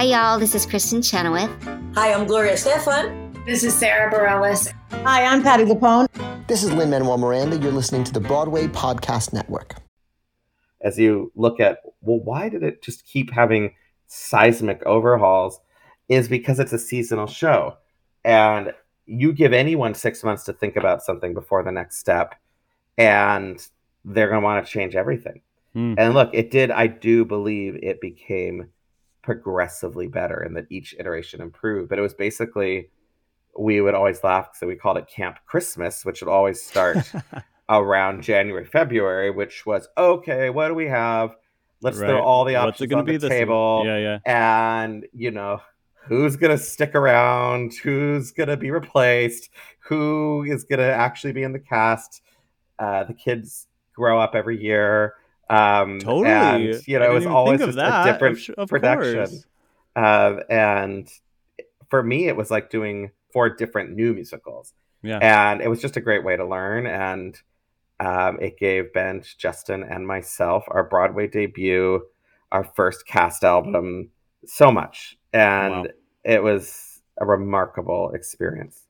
Hi, y'all. This is Kristin Chenoweth. Hi, I'm Gloria Estefan. This is Sara Bareilles. Hi, I'm Patti LuPone. This is Lin Manuel Miranda. You're listening to the Broadway Podcast Network. As you look at, well, why did it just keep having seismic overhauls? Is because it's a seasonal show. And you give anyone six months to think about something before the next step, and they're going to want to change everything. Hmm. And look, it did. I do believe it became progressively better and that each iteration improved. But it was basically, we would always laugh so we called it Camp Christmas, which would always start around January, February, which was okay, what do we have? Let's Right. throw all the What's it options on be the year? table Yeah, yeah. and you know who's gonna stick around who's gonna be replaced who is gonna actually be in the cast uh, the kids grow up every year um Totally. and you know it was always just that. a different Of of production uh, and for me it was like doing four different new musicals Yeah. and it was just a great way to learn and um, it gave Benj justin and myself our broadway debut our first cast album so much and Wow. it was a remarkable experience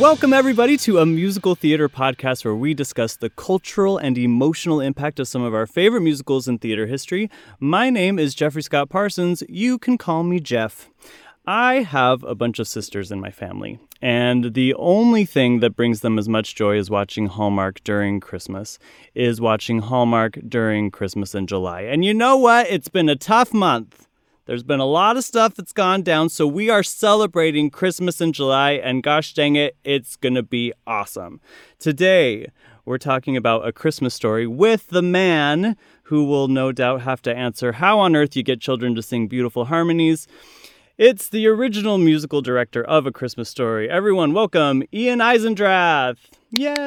Welcome, everybody, to a musical theater podcast where we discuss the cultural and emotional impact of some of our favorite musicals in theater history. My name is Jeffrey Scott Parsons. You can call me Jeff. I have a bunch of sisters in my family, and the only thing that brings them as much joy as watching Hallmark during Christmas is watching Hallmark during Christmas in July. And you know what? It's been a tough month. There's been a lot of stuff that's gone down, so we are celebrating Christmas in July, and gosh dang it, it's gonna be awesome. Today, we're talking about a Christmas story with the man who will no doubt have to answer how on earth you get children to sing beautiful harmonies. It's the original musical director of A Christmas Story. Everyone, welcome Ian Eisendrath. Yay!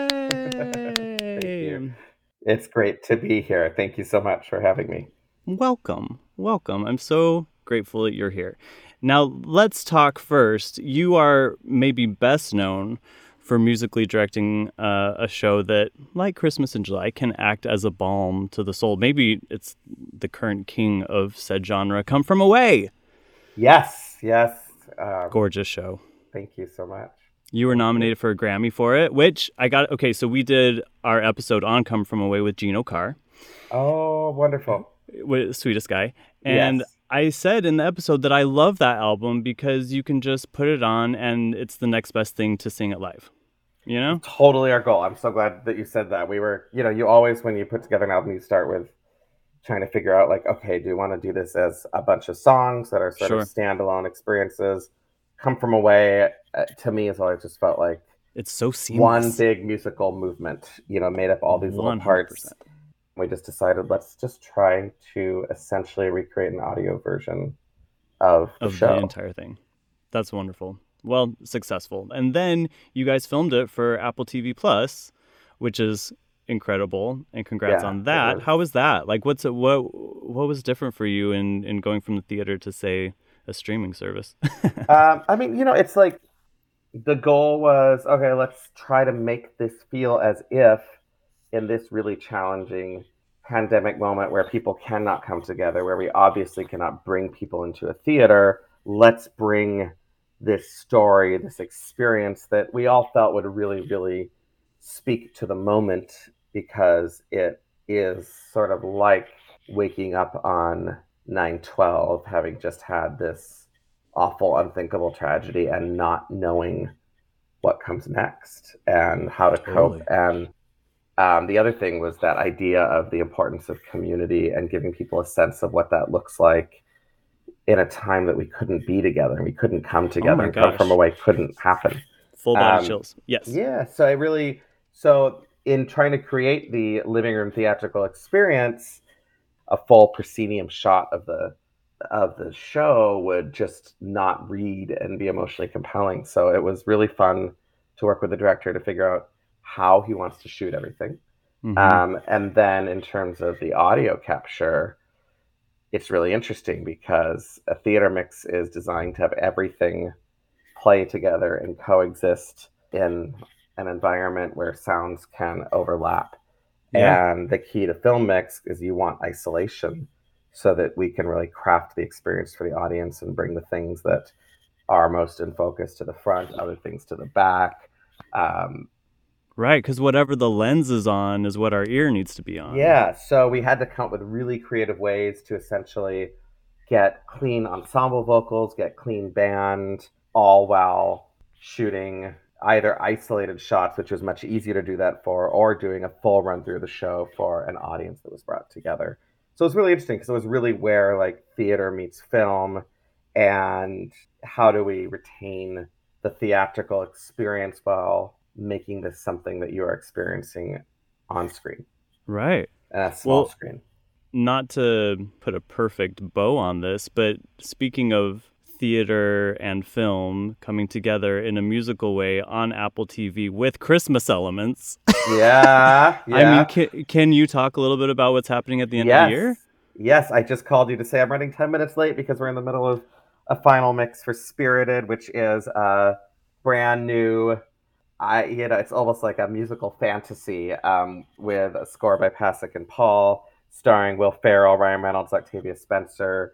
it's great to be here thank you so much for having me Welcome. Welcome. I'm so grateful that you're here. Now, let's talk first. You are maybe best known for musically directing uh, a show that, like Christmas in July, can act as a balm to the soul. Maybe it's the current king of said genre, Come From Away. yes yes um, Gorgeous show. thank you so much You were nominated for a Grammy for it, which I got. Okay, so we did our episode on Come From Away with Gino Carr. oh wonderful sweetest guy and Yes. I said in the episode that i love that album because you can just put it on and it's the next best thing to sing it live you know totally our goal. I'm so glad that you said that. We were, you know, you always when you put together an album, you start with trying to figure out like, okay, do you want to do this as a bunch of songs that are sort Sure. of standalone experiences? Come from away uh, to me has always just felt like it's so seamless one big musical movement. You know, made up all these little 100%. parts. We just decided let's just try to essentially recreate an audio version of the of show. the entire thing. That's wonderful. Well successful. And then you guys filmed it for apple tv plus which is incredible and congrats Yeah, on that. was. how was that? Like what's it what what was different for you in in going from the theater to say a streaming service? Um, I mean, you know, it's like the goal was okay, let's try to make this feel as if in this really challenging pandemic moment where people cannot come together, where we obviously cannot bring people into a theater, let's bring this story, this experience that we all felt would really, really speak to the moment because it is sort of like waking up on 912 having just had this awful unthinkable tragedy and not knowing what comes next and how to Totally. cope and um, the other thing was that idea of the importance of community and giving people a sense of what that looks like in a time that we couldn't be together and we couldn't come together Oh and come from away couldn't happen. Full body Um, chills. Yes. yeah, so I really so in trying to create the living room theatrical experience, a full proscenium shot of the of the show would just not read and be emotionally compelling. So it was really fun to work with the director to figure out how he wants to shoot everything. Mhm. Um, and then in terms of the audio capture, it's really interesting because a theater mix is designed to have everything play together and coexist in an environment where sounds can overlap. Yeah. And the key to film mix is you want isolation so that we can really craft the experience for the audience and bring the things that are most in focus to the front, other things to the back. Um, Right, because whatever the lens is on is what our ear needs to be on. yeah, so we had to come up with really creative ways to essentially get clean ensemble vocals, get clean band, all while shooting either isolated shots, which was much easier to do that for, or doing a full run through the show for an audience that was brought together. So it was really interesting because it was really where like theater meets film and how do we retain the theatrical experience while making this something that you are experiencing on screen Right. and a small Well, screen. Not to put a perfect bow on this, but speaking of theater and film coming together in a musical way on Apple TV with Christmas elements. Yeah, yeah. I mean, can, can you talk a little bit about what's happening at the end of the year? Yes, I just called you to say I'm running 10 minutes late because we're in the middle of a final mix for Spirited, which is a brand new. I you know it's almost like a musical fantasy um, with a score by Pasek and Paul, starring Will Ferrell, Ryan Reynolds, Octavia Spencer.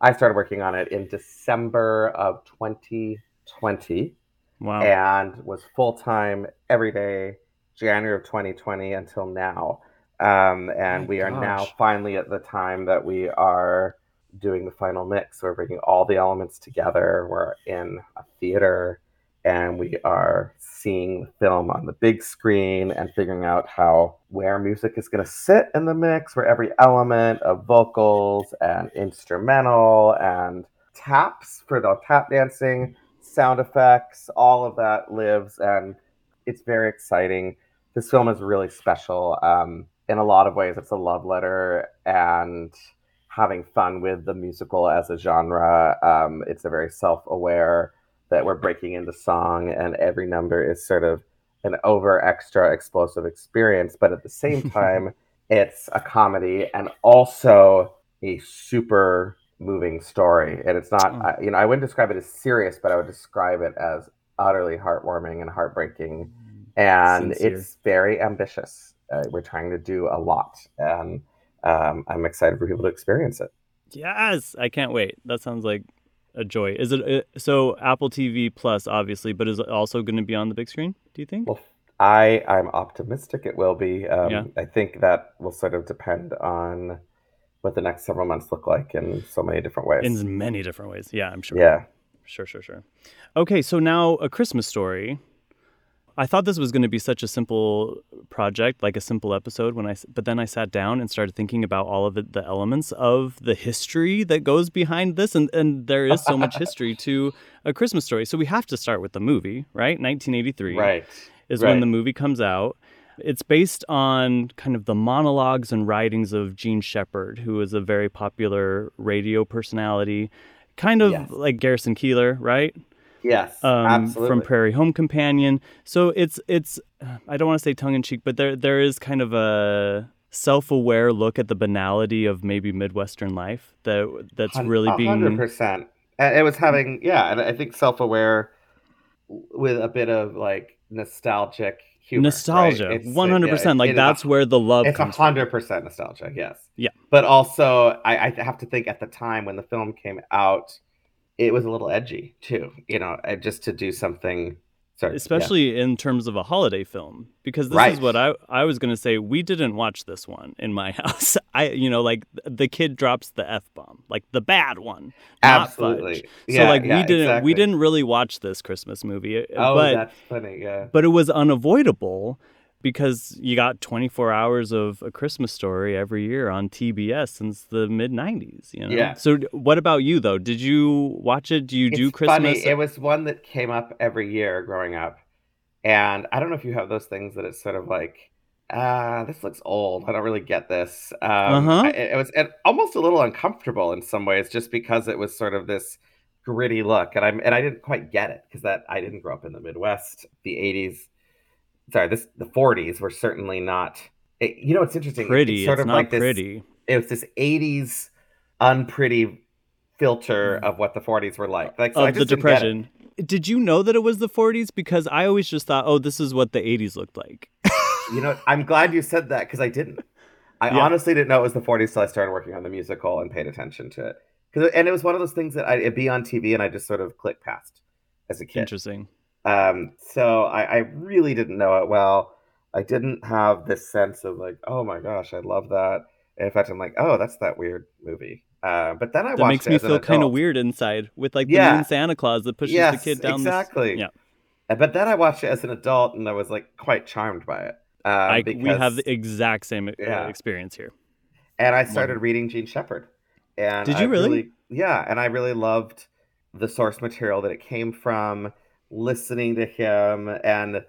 I started working on it in December of 2020 Wow. and was full time every day January of 2020 until now. Um, and we are now finally at the time that we are doing the final mix. We're bringing all the elements together. We're in a theater and we are seeing the film on the big screen and figuring out how where music is going to sit in the mix, where every element of vocals and instrumental and taps for the tap dancing, sound effects, all of that lives and it's very exciting. This film is really special. Um, in a lot of ways, it's a love letter and having fun with the musical as a genre. Um, it's a very self aware that we're breaking into song, and every number is sort of an over extra explosive experience. But at the same time, it's a comedy and also a super moving story. And it's not, Oh. I- you know, I wouldn't describe it as serious, but I would describe it as utterly heartwarming and heartbreaking. And Sincere. it's very ambitious. Uh, we're trying to do a lot. And um, I'm excited for people to experience it. Yes, I can't wait. That sounds like a joy. Is it uh, so Apple TV Plus obviously, but is it also going to be on the big screen, do you think? Well, I I'm optimistic it will be. Um, Yeah. I think that will sort of depend on what the next several months look like in so many different ways. In many different ways. Yeah, I'm sure. yeah. Sure, sure, sure. Okay, so now a Christmas story. I thought this was going to be such a simple project, like a simple episode when I but then I sat down and started thinking about all of the, the elements of the history that goes behind this and and there is so much history to a Christmas story. So we have to start with the movie, right? 1983 Right. is when the movie comes out. It's based on kind of the monologues and writings of Jean Shepherd, who is a very popular radio personality, kind of Yes. like Garrison Keillor, right? Yes. Um, absolutely. from Prairie Home Companion. So it's it's I don't want to say tongue in cheek, but there there is kind of a self-aware look at the banality of maybe Midwestern life that that's really being percent. And it was having yeah, and I think self aware with a bit of like nostalgic humor. nostalgia, It's- one hundred percent. Like it is a- that's where the love It's hundred percent nostalgia, yes. Yeah. But also, I, I have to think at the time when the film came out, it was a little edgy too. You know, uh, just to do something. Sorry, yeah. especially in terms of a holiday film because this is what I I was going to say we didn't watch this one in my house. I you know like the kid drops the f bomb, like the bad one. absolutely. Yeah, so like yeah, we didn't exactly. we didn't really watch this Christmas movie, Oh, but that's funny. Yeah. but it was unavoidable because you got 24 hours of a Christmas story every year on TBS since the mid 90s, you know. Yeah. So what about you though? Did you watch it? Do you do Christmas? funny. It was one that came up every year growing up, and I don't know if you have those things that it's sort of like, ah, this looks old. I don't really get this. Um, Uh-huh. I- It, was it, almost a little uncomfortable in some ways, just because it was sort of this gritty look, and I and I didn't quite get it because that I didn't grow up in the Midwest. The '80s, sorry, this the '40s were certainly not. It, you know, it's interesting. Pretty. It's sort it's of not like this pretty. it was this 80s unpretty filter mm-hmm. of what the 40s were like like so of the just didn't get it. depression. did you know that it was the 40s? Because I always just thought, oh, this is what the 80s looked like. you know, I'm glad you said that because I didn't. I yeah. honestly didn't know it was the 40s till I started working on the musical and paid attention to it. Cause, and it was one of those things that I, it'd be on TV and I just sort of click past as a kid. Interesting. Um, so I, I really didn't know it well. I didn't have this sense of like, oh my gosh, I love that. And in fact, I'm like, oh, that's that weird movie. Uh, but then I that makes me feel kind of weird inside with like the yeah. moon Santa Claus that pushes yes, the kid down. Exactly. This... Yeah. But then I watched it as an adult, and I was like quite charmed by it. Um, I, because, we have the exact same uh, yeah. experience here. And I started reading Jean Shepherd. And did you really? really? Yeah, and I really loved the source material that it came from. Listening to him, and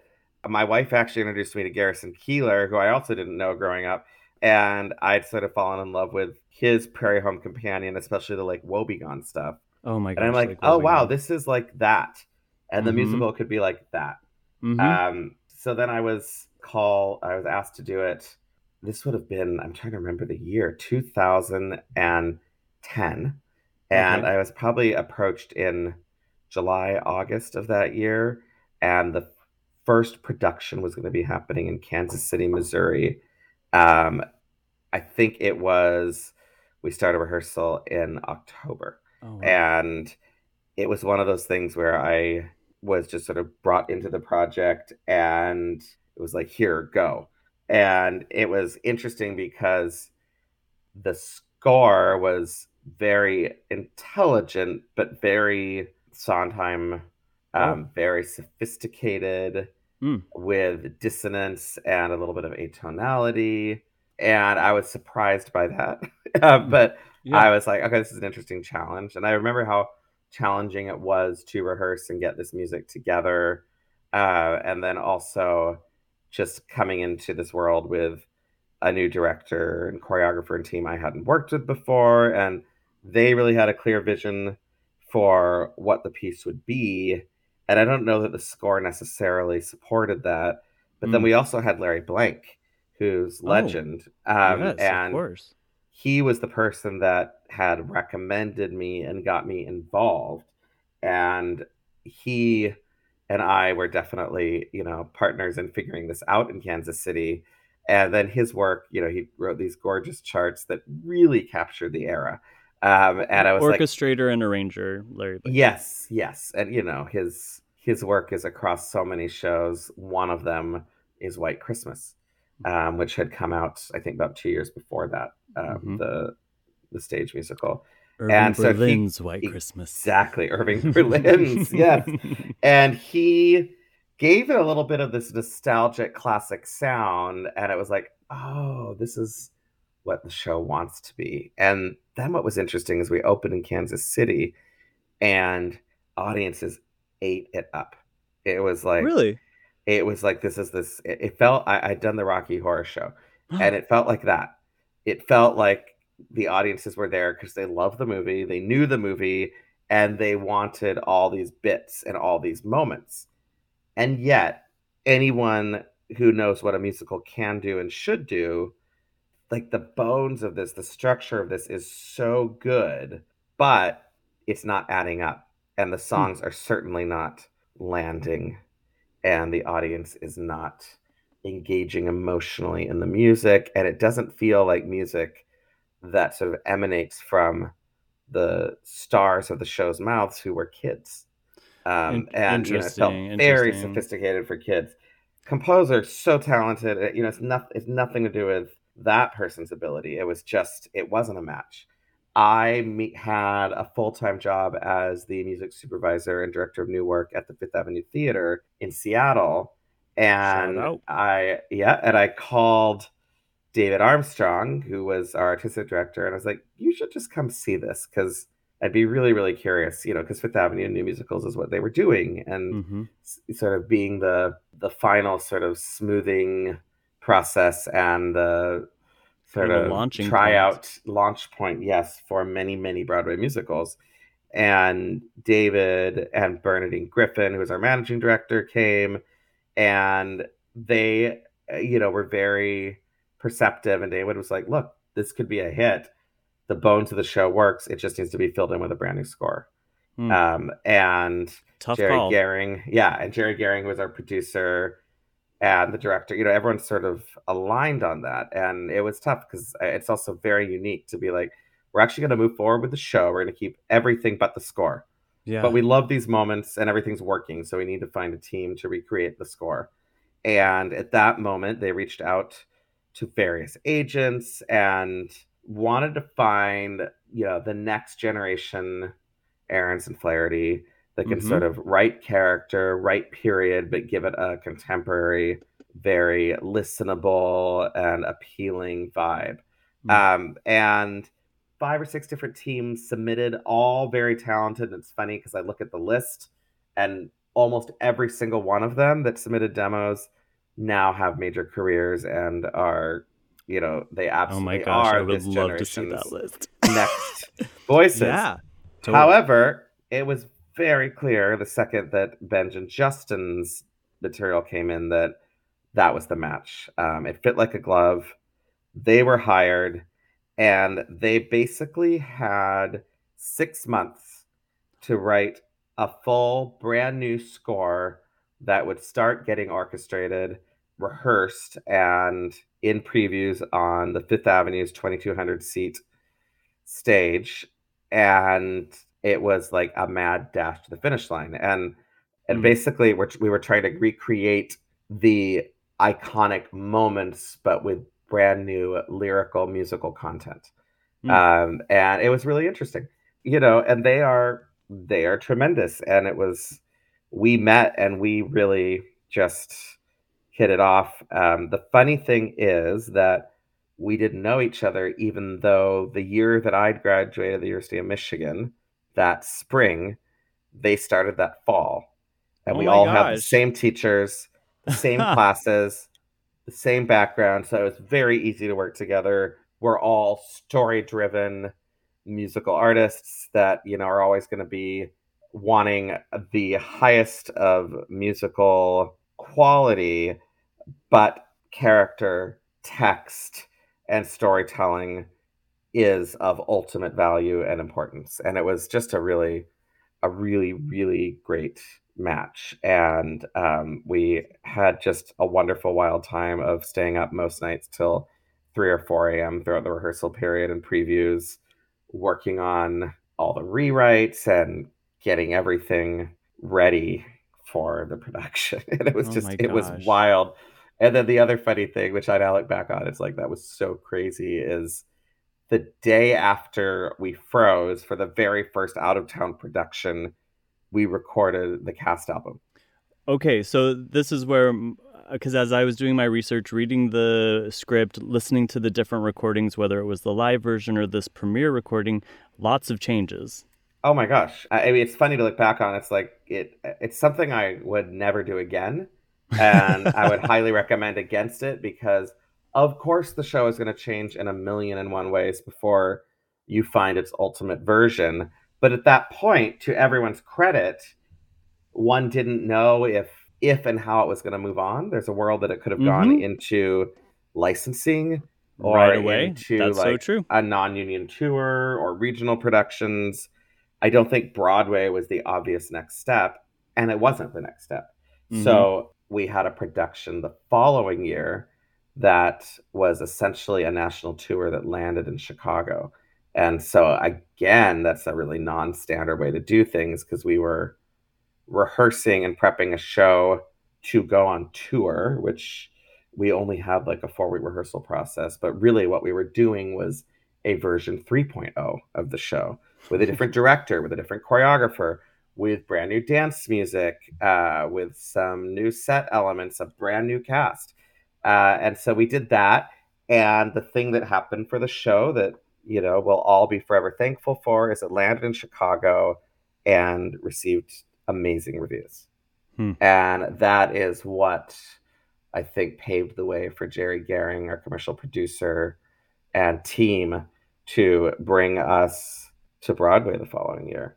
my wife actually introduced me to Garrison Keillor, who I also didn't know growing up and I'd sort of fallen in love with his Prairie Home Companion, especially the like Wobegon stuff. Oh my god! And I'm like, like oh wow, this is like that, and the mm-hmm. musical could be like that. Mm-hmm. Um, so then I was called. I was asked to do it. This would have been. I'm trying to remember the year, 2010, and okay. I was probably approached in July, August of that year, and the first production was going to be happening in Kansas City, Missouri um, I think it was we started rehearsal in October, oh, wow. and it was one of those things where I was just sort of brought into the project, and it was like, here, go. And it was interesting because the score was very intelligent, but very Sondheim, oh. um, oh. very sophisticated mm. with dissonance and a little bit of atonality. And I was surprised by that. uh, hmm. but yeah. I was like, okay, this is an interesting challenge. And I remember how challenging it was to rehearse and get this music together. Uh, and then also just coming into this world with a new director and choreographer and team I hadn't worked with before. And they really had a clear vision for what the piece would be and I don't know that the score necessarily supported that. But mm. then hmm. we also had Larry Blank, who's oh, legend, um, yes, and he was the person that had recommended me and got me involved, and he and I were definitely you know partners in figuring this out in Kansas City. And then his work, you know, he wrote these gorgeous charts that really captured the era. Um, and I was orchestrator like, and arranger, Larry. Yes, yes, and you know his his work is across so many shows. One of them is White Christmas, um, which had come out I think about two years before that, um, mm-hmm. the the stage musical. Irving and Berlin's so he, White Christmas. Exactly, Irving Berlin's, yes. And he gave it a little bit of this nostalgic classic sound, and it was like, oh, this is what the show wants to be. And then what was interesting is we opened in Kansas City and audiences ate it up. It was like really, it was like this is this. It, it felt I, I'd done the Rocky Horror Show, and it felt like that. It felt like the audiences were there because they loved the movie, they knew the movie, and they wanted all these bits and all these moments. And yet, anyone who knows what a musical can do and should do like the bones of this, the structure of this is so good, but it's not adding up. And the hmm. songs are certainly not landing, and the audience is not engaging emotionally in the music. And it doesn't feel like music that sort of emanates from the stars of the show's mouths who were kids. Um, and you know, it felt very sophisticated for kids. Composer so talented. You know, it's not it's nothing to do with that person's ability. It was just, it wasn't a match. I me- had a full time job as the music supervisor and director of new work at the Fifth Avenue Theater in Seattle. And I, yeah, and I called David Armstrong, who was our artistic director, and I was like, you should just come see this because I'd be really, really curious, you know, because Fifth Avenue New Musicals is what they were doing, and mm-hmm. s- sort of being the the final sort of smoothing process and the sort of launching tryout point. launch point, yes, for many, many Broadway musicals. And David and Bernadine Griffin, who was our managing director, came and they, you know, were very perceptive. And David was like, look, this could be a hit. The bones of the show works. It just needs to be filled in with a brand new score. Hmm. Um, and Tough Jerry call. Goehring, yeah, and Jerry Goehring was our producer and the director. You know, everyone's sort of aligned on that, and it was tough because uh, it's also very unique to be like, we're actually going to move forward with the show. We're going to keep everything but the score. Yeah. But we love these moments and everything's working. So we need to find a team to recreate the score. And at that moment, they reached out to various agents and wanted to find, you know, the next generation Ahrens and Flaherty that can Mhm. sort of write character, write period, but give it a contemporary, very listenable and appealing vibe. Mm. Um, and five or six different teams submitted, all very talented. And it's funny because I look at the list and almost every single one of them that submitted demos now have major careers and are, you know, they oh absolutely my gosh, are I would love to see that list. next voices. yeah. totally. However, it was very clear the second that Benj and Justin's material came in that that was the match. Um, it fit like a glove. They were hired, and they basically had six months to write a full brand new score that would start getting orchestrated, rehearsed, and in previews on the Fifth Avenue's 2200 seat stage. And it was like a mad dash to the finish line. And and Mm. basically, we're, we were trying to recreate the iconic moments, but with brand new lyrical musical content. Mm. Um, and it was really interesting, you know. And they are they are tremendous. And it was we met and we really just hit it off. Um, the funny thing is that we didn't know each other, even though the year that I'd graduated the University of Michigan, that spring, they started that fall. And Oh we all have the same teachers, the same classes, the same background. So it was very easy to work together. We're all story driven musical artists that, you know, are always going to be wanting the highest of musical quality, but character, text, and storytelling is of ultimate value and importance. And it was just a really, a really, really great match. And um, we had just a wonderful, wild time of staying up most nights till 3 or 4 a.m. throughout the rehearsal period and previews, working on all the rewrites and getting everything ready for the production. And it was Oh just, it was wild. And then the other funny thing, which I now look back on, is like that was so crazy, is the day after we froze for the very first out of town production, we recorded the cast album. Okay, so this is where, because uh, as I was doing my research, reading the script, listening to the different recordings, whether it was the live version or this premiere recording, lots of changes. Oh my gosh. I I mean, it's funny to look back on. It's like it it's something I would never do again. And I would highly recommend against it because of course the show is going to change in a million and one ways before you find its ultimate version. But at that point, to everyone's credit, one didn't know if if and how it was going to move on. There's a world that it could have gone Mhm. into licensing or right away. into That's so true. a non-union tour or regional productions. I don't think Broadway was the obvious next step, and it wasn't the next step. Mhm. So we had a production the following year that was essentially a national tour that landed in Chicago. And so again, that's a really non-standard way to do things because we were rehearsing and prepping a show to go on tour, which we only had like a four-week rehearsal process. But really, what we were doing was a version 3.0 of the show with a different director, with a different choreographer, with brand new dance music, uh, with some new set elements, a brand new cast. Uh, and so we did that. And the thing that happened for the show that, you know, we'll all be forever thankful for is it landed in Chicago and received amazing reviews. Hmm. And that is what I think paved the way for Jerry Goehring, our commercial producer and team, to bring us to Broadway the following year.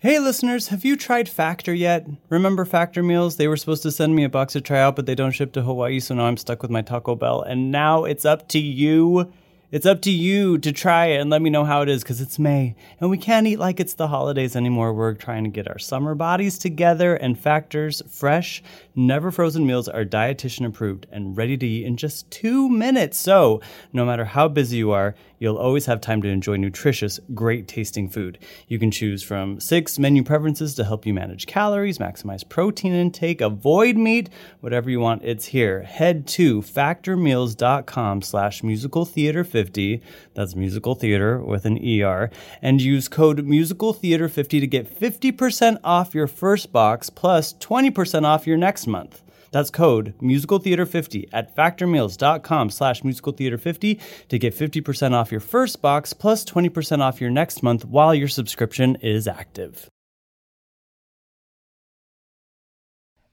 Hey listeners, have you tried Factor yet? Remember Factor meals? They were supposed to send me a box to try out, but they don't ship to Hawaii, so now I'm stuck with my Taco Bell. And now it's up to you. It's up to you to try it and let me know how it is because it's May and we can't eat like it's the holidays anymore. We're trying to get our summer bodies together and Factor's fresh, never frozen meals are dietitian approved and ready to eat in just two minutes. So, no matter how busy you are, you'll always have time to enjoy nutritious, great tasting food. You can choose from six menu preferences to help you manage calories, maximize protein intake, avoid meat, whatever you want, it's here. Head to factormeals.com slash musical theater 50. That's musical theater with an ER. And use code musical theater 50 to get 50% off your first box plus 20% off your next month. That's code musicaltheater50 at factormeals.com slash musicaltheater50 to get 50% off your first box plus 20% off your next month while your subscription is active.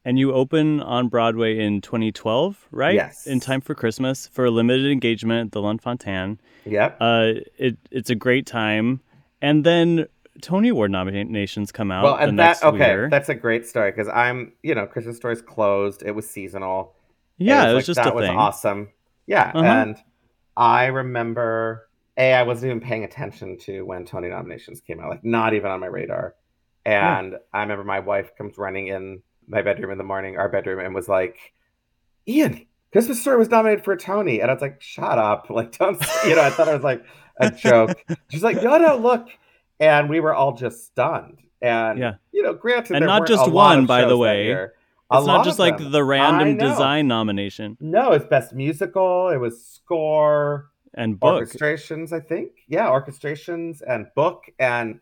And you open on Broadway in 2012, right? Yes. In time for Christmas for a limited engagement at the Lunt-Fontanne. Yep. Uh, it, it's a great time. And then Tony Award nominations come out. well, the and that okay, year. that's a great story because I'm, you know, Christmas story's closed. It was seasonal. yeah, it was, like, just that a was thing. awesome. Yeah, Uh-huh. and I remember a I wasn't even paying attention to when Tony nominations came out, like not even on my radar. And I remember my wife comes running in my bedroom in the morning, our bedroom, and was like, "Ian, Christmas Story was nominated for a Tony," and I was like, "Shut up!" Like, don't you know? I thought it was like a joke. She's like, "No, no, look," and we were all just stunned. And Yeah. you know, granted, And not just a one, by the way. It's not just like them. the random design nomination No, it's best musical. It was score, and book. orchestrations. I think, yeah, orchestrations and book, and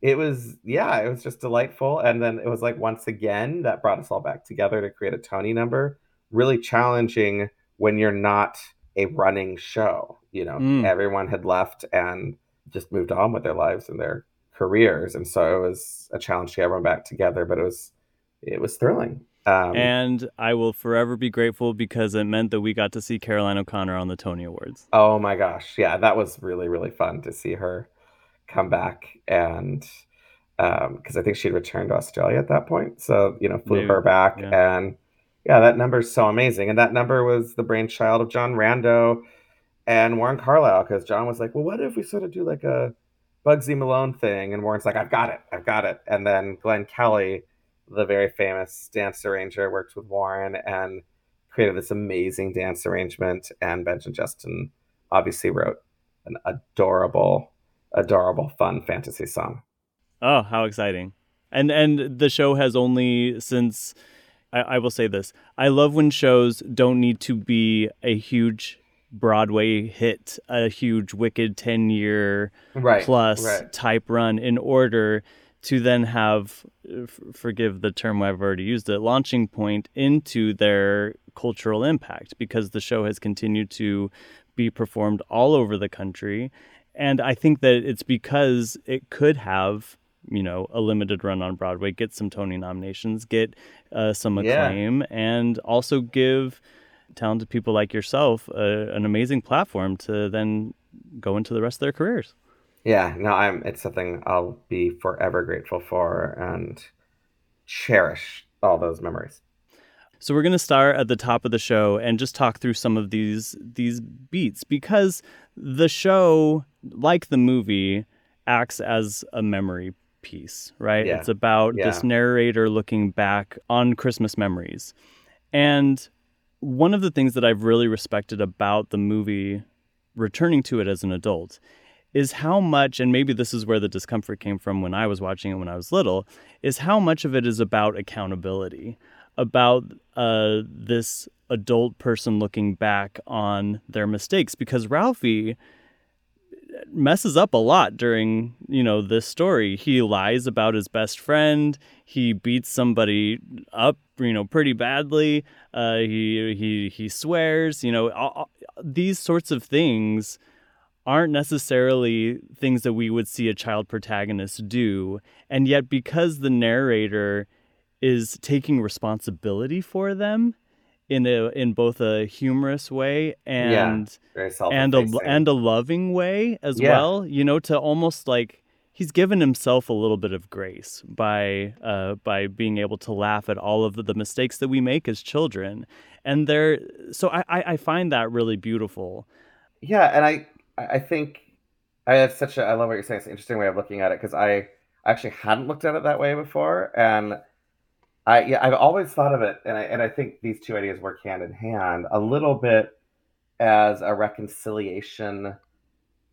it was, yeah, it was just delightful. And then it was like once again that brought us all back together to create a Tony number. Really challenging when you're not a running show. You know, Mm. everyone had left and just moved on with their lives and their careers, and so it was a challenge to get everyone back together. But it was, it was thrilling. Um, And I will forever be grateful because it meant that we got to see Caroline O'Connor on the Tony Awards. Oh my gosh. Yeah, that was really, really fun to see her come back. And because I think she'd returned to Australia at that point. So, you know, flew Maybe, her back. yeah. And yeah, that number is so amazing. And that number was the brainchild of John Rando and Warren Carlyle because John was like, well, what if we sort of do like a Bugsy Malone thing? And Warren's like, I've got it. I've got it. And then Glenn Kelly, the very famous dance arranger, worked with Warren and created this amazing dance arrangement. And Benjamin Justin obviously wrote an adorable, adorable, fun fantasy song. Oh, how exciting. And and the show has only since I, I will say this. I love when shows don't need to be a huge Broadway hit, a huge wicked 10 year Right. plus right. type run in order to then have f- forgive the term I've already used it launching point into their cultural impact because the show has continued to be performed all over the country and I think that it's because it could have you know a limited run on Broadway get some Tony nominations get uh, some Yeah. acclaim and also give talented people like yourself uh, an amazing platform to then go into the rest of their careers Yeah, no, I'm. It's something I'll be forever grateful for and cherish all those memories. So we're going to start at the top of the show and just talk through some of these these beats because the show like the movie acts as a memory piece, right? Yeah. It's about this narrator looking back on Christmas memories. And one of the things that I've really respected about the movie returning to it as an adult is how much and maybe this is where the discomfort came from when I was watching it when I was little is how much of it is about accountability about uh, this adult person looking back on their mistakes. Because Ralphie messes up a lot during you know this story. He lies about his best friend. He beats somebody up you know pretty badly. Uh, he he he swears you know all, these sorts of things aren't necessarily things that we would see a child protagonist do. And yet because the narrator is taking responsibility for them in a in both a humorous way and Very and a and a loving way as Yeah. well you know to almost like he's given himself a little bit of grace by uh by being able to laugh at all of the, mistakes that we make as children and there so I, I find that really beautiful Yeah, and I I I think I have such a I love what you're saying. It's an interesting way of looking at it because I actually hadn't looked at it that way before, and I yeah I've always thought of it, and I and I think these two ideas work hand in hand a little bit as a reconciliation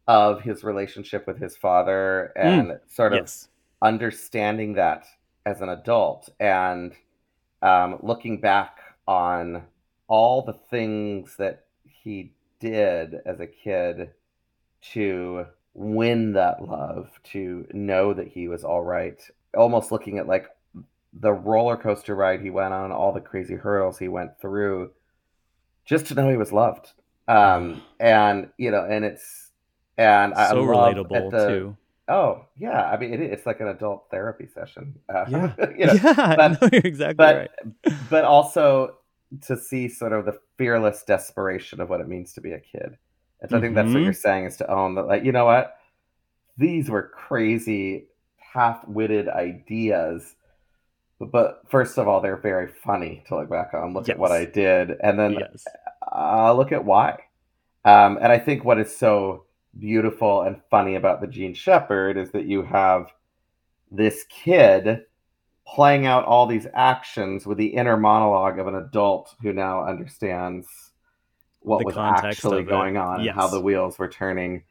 of his relationship with his father and sort of Yes. understanding that as an adult and um, looking back on all the things that he did as a kid to win that love, to know that he was all right, almost looking at like the roller coaster ride he went on, all the crazy hurdles he went through, just to know he was loved. Um, and you know, and it's and I so love relatable at the, too. Oh yeah, I mean it, it's like an adult therapy session. Uh, Yeah. you know, yeah, but- no, you're exactly but right. but also to see sort of the fearless desperation of what it means to be a kid. And so I think that's what Mhm. you're saying is to own that, like you know what, these were crazy, half-witted ideas. But first of all, they're very funny to look back on. Look at what I did, and then Yes. uh, look at why. Um, and I think what is so beautiful and funny about the Jean Shepherd is that you have this kid playing out all these actions with the inner monologue of an adult who now understands what The was actually going on and how the wheels were turning.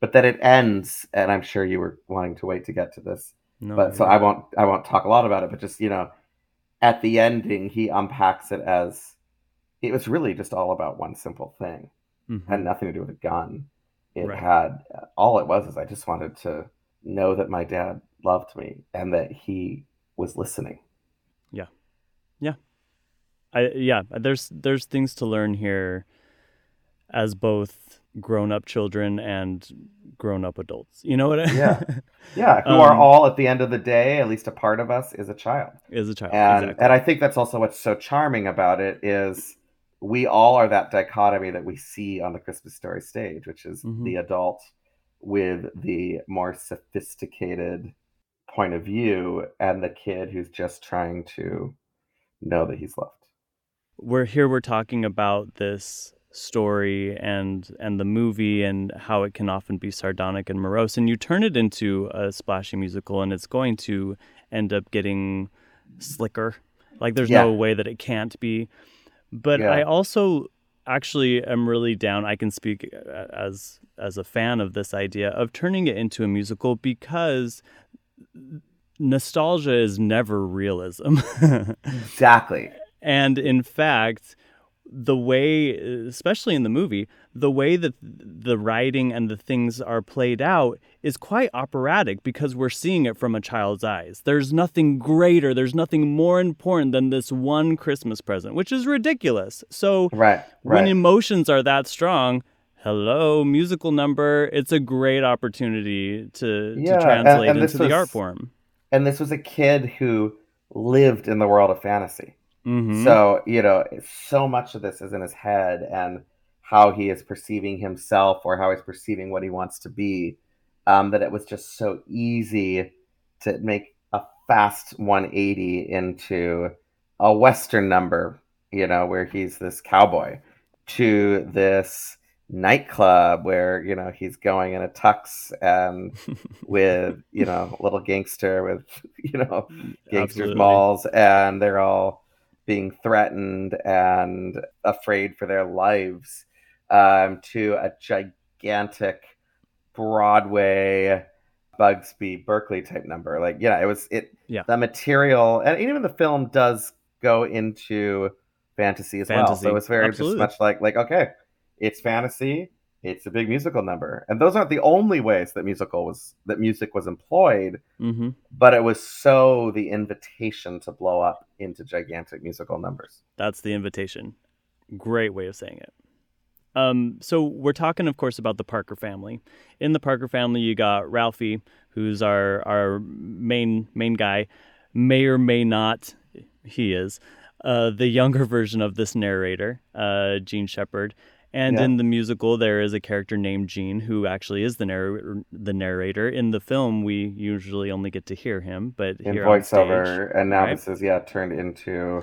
But that it ends, and I'm sure you were wanting to wait to get to this No, but so I won't I won't talk a lot about it, but just you know, at the ending, he unpacks it as it was really just all about one simple thing, Mhm. had nothing to do with a gun. It Right. had all it was is I just wanted to know that my dad loved me and that he was listening. Yeah. Yeah. I yeah, there's there's things to learn here as both grown-up children and grown-up adults. You know what I Yeah. Yeah, who are Um, all at the end of the day, at least a part of us is a child. Is a child. and exactly. and I think that's also what's so charming about it is we all are that dichotomy that we see on the Christmas story stage, which is Mhm. the adult with the more sophisticated point of view and the kid who's just trying to know that he's loved. we're here we're talking about this story and and the movie and how it can often be sardonic and morose. And you turn it into a splashy musical and it's going to end up getting slicker. Like there's no way that it can't be. But Yeah. i also actually am really down i can speak uh, as as a fan of this idea of turning it into a musical because nostalgia is never realism. Exactly. and in fact, the way, especially in the movie, the way that the writing and the things are played out is quite operatic because we're seeing it from a child's eyes. There's nothing greater, there's nothing more important than this one Christmas present, which is ridiculous. So Right. when emotions are that strong, hello, musical number, it's a great opportunity to, Yeah, to translate and this into the art form. and this was a kid who lived in the world of fantasy. Mhm. So, you know, so much of this is in his head and how he is perceiving himself or how he's perceiving what he wants to be, um, that it was just so easy to make a fast 180 into a Western number, you know, where he's this cowboy, to this nightclub where, you know, he's going in a tux and with, you know, a little gangster with, you know, gangsters Absolutely. malls and they're all being threatened and afraid for their lives um, to a gigantic broadway Busby berkeley type number like yeah it was it Yeah. the material and even the film does go into fantasy as well so it's very absolutely. just much like like okay it's fantasy it's a big musical number and those aren't the only ways that musical was that music was employed hmm but it was so the invitation to blow up into gigantic musical numbers. That's the invitation. Great way of saying it. Um, so we're talking, of course, about the Parker family. In the Parker family, you got Ralphie, who's our our main main guy. May or may not, he is uh, the younger version of this narrator, uh, Jean Shepherd. And Yeah. in the musical, there is a character named Gene who actually is the narrator. The narrator in the film, we usually only get to hear him, but In here on stage, voiceover, and now right? this is yeah turned into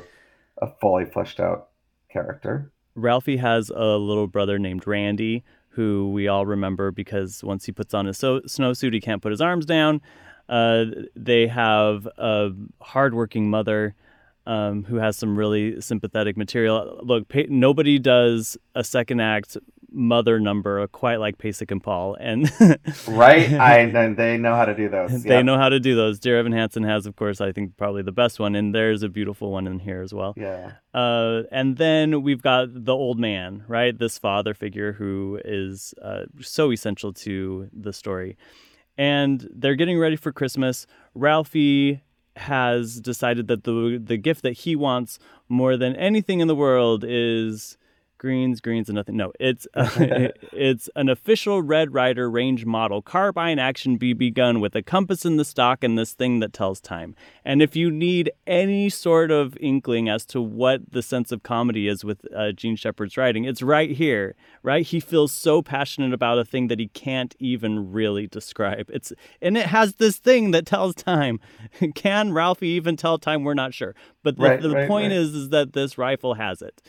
a fully fleshed out character. Ralphie has a little brother named Randy who we all remember because once he puts on his so- snowsuit, he can't put his arms down. Uh, they have a hardworking mother um, who has some really sympathetic material. Look, pa- nobody does a second act mother number quite like Pasek and Paul, and right, I and they know how to do those. They know how to do those. Dear Evan Hansen has, of course, I think probably the best one, and there's a beautiful one in here as well. Yeah. Uh, and then we've got the old man, right? This father figure who is uh, so essential to the story. And they're getting ready for Christmas. Ralphie has decided that the the gift that he wants more than anything in the world is greens, greens, and nothing. No, it's uh, it's an official Red Ryder range model carbine action BB gun with a compass in the stock and this thing that tells time. And if you need any sort of inkling as to what the sense of comedy is with uh, Jean Shepherd's writing, it's right here. Right, he feels so passionate about a thing that he can't even really describe. It's and it has this thing that tells time. Can Ralphie even tell time? We're not sure. But the, right, the right, point right. is, is that this rifle has it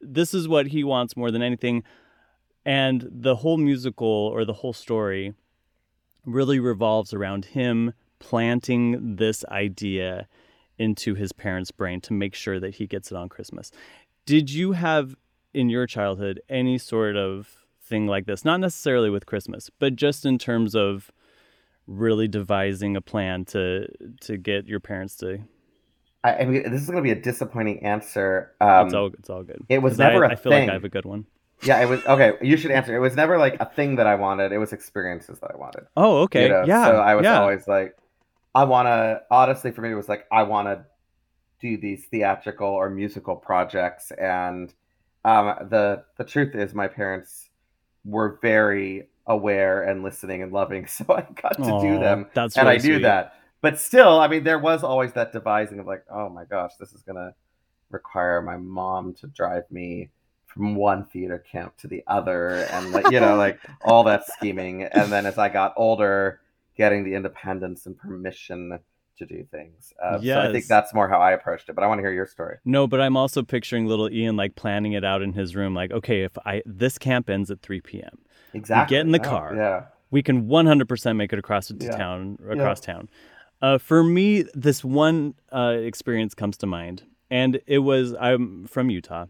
this is what he wants more than anything. And the whole musical or the whole story really revolves around him planting this idea into his parents' brain to make sure that he gets it on Christmas. Did you have in your childhood any sort of thing like this? Not necessarily with Christmas, but just in terms of really devising a plan to to get your parents to I, I mean, this is going to be a disappointing answer. Um, it's all it's all good. it was never I a I feel thing. like I have a good one. yeah, it was okay. You should answer. It was never like a thing that I wanted. It was experiences that I wanted. Oh, okay. You know? Yeah. So I was yeah. always like, I want to. Honestly, for me, it was like I want to do these theatrical or musical projects, and um, the the truth is, my parents were very aware and listening and loving, so I got to do them, That's and really I do sweet. that. But still, I mean, there was always that devising of like, oh my gosh, this is gonna require my mom to drive me from one theater camp to the other, and like you know, like all that scheming. And then as I got older, getting the independence and permission to do things. Uh, So I think that's more how I approached it. But I want to hear your story. No, but I'm also picturing little Ian like planning it out in his room. Like, okay, if I this camp ends at 3 p.m., Exactly. get in the Yeah, car. Yeah. we can 100% make it across to Yeah. town across town. Uh, for me, this one uh, experience comes to mind, and it was I'm from Utah,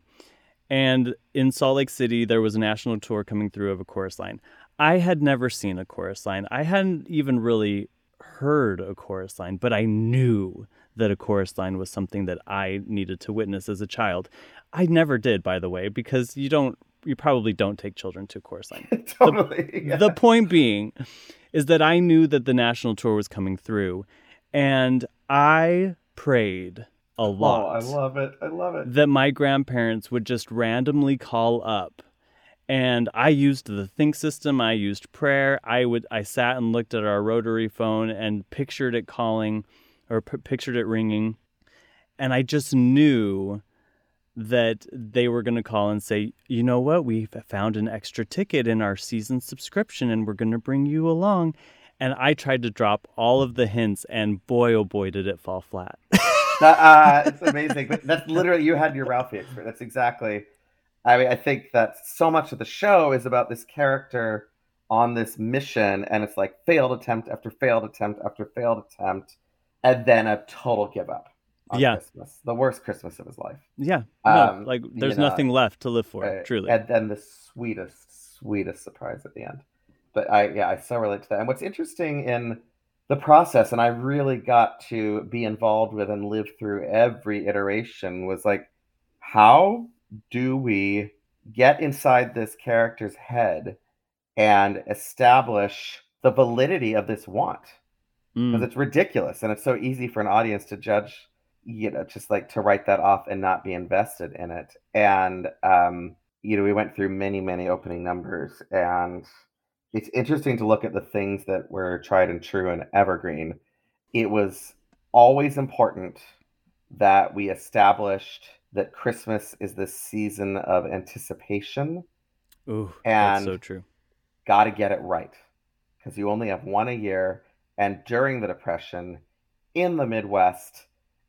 and in Salt Lake City there was a national tour coming through of a chorus line. I had never seen a chorus line. I hadn't even really heard a chorus line, but I knew that a chorus line was something that I needed to witness as a child. I never did, by the way, because you don't, you probably don't take children to line. totally. yeah. The point being is that I knew that the national tour was coming through, and I prayed a Oh, lot I love it. I love it. that my grandparents would just randomly call up and i used the think system i used prayer i would i sat and looked at our rotary phone and pictured it calling or p- pictured it ringing and i just knew that they were going to call and say you know what we've found an extra ticket in our season subscription and we're going to bring you along and i tried to drop all of the hints and boy oh boy did it fall flat That, uh, it's amazing. That's literally you had your Ralphie experience. That's exactly. I mean, I think that so much of the show is about this character on this mission, and it's like failed attempt after failed attempt after failed attempt, and then a total give up. Yeah. Christmas, the worst Christmas of his life. yeah no, Um, like you there's know, nothing left to live for truly And then the sweetest, sweetest surprise at the end. But I, yeah, I so relate to that. And what's interesting in the process, and I really got to be involved with and live through every iteration, was like, how do we get inside this character's head and establish the validity of this want? Mm. because it's ridiculous and it's so easy for an audience to judge you know just like to write that off and not be invested in it and um you know we went through many many opening numbers and it's interesting to look at the things that were tried and true and evergreen it was always important that we established that christmas is the season of anticipation Ooh, that's so true. got to get it right because you only have one a year. And during the Depression in the Midwest,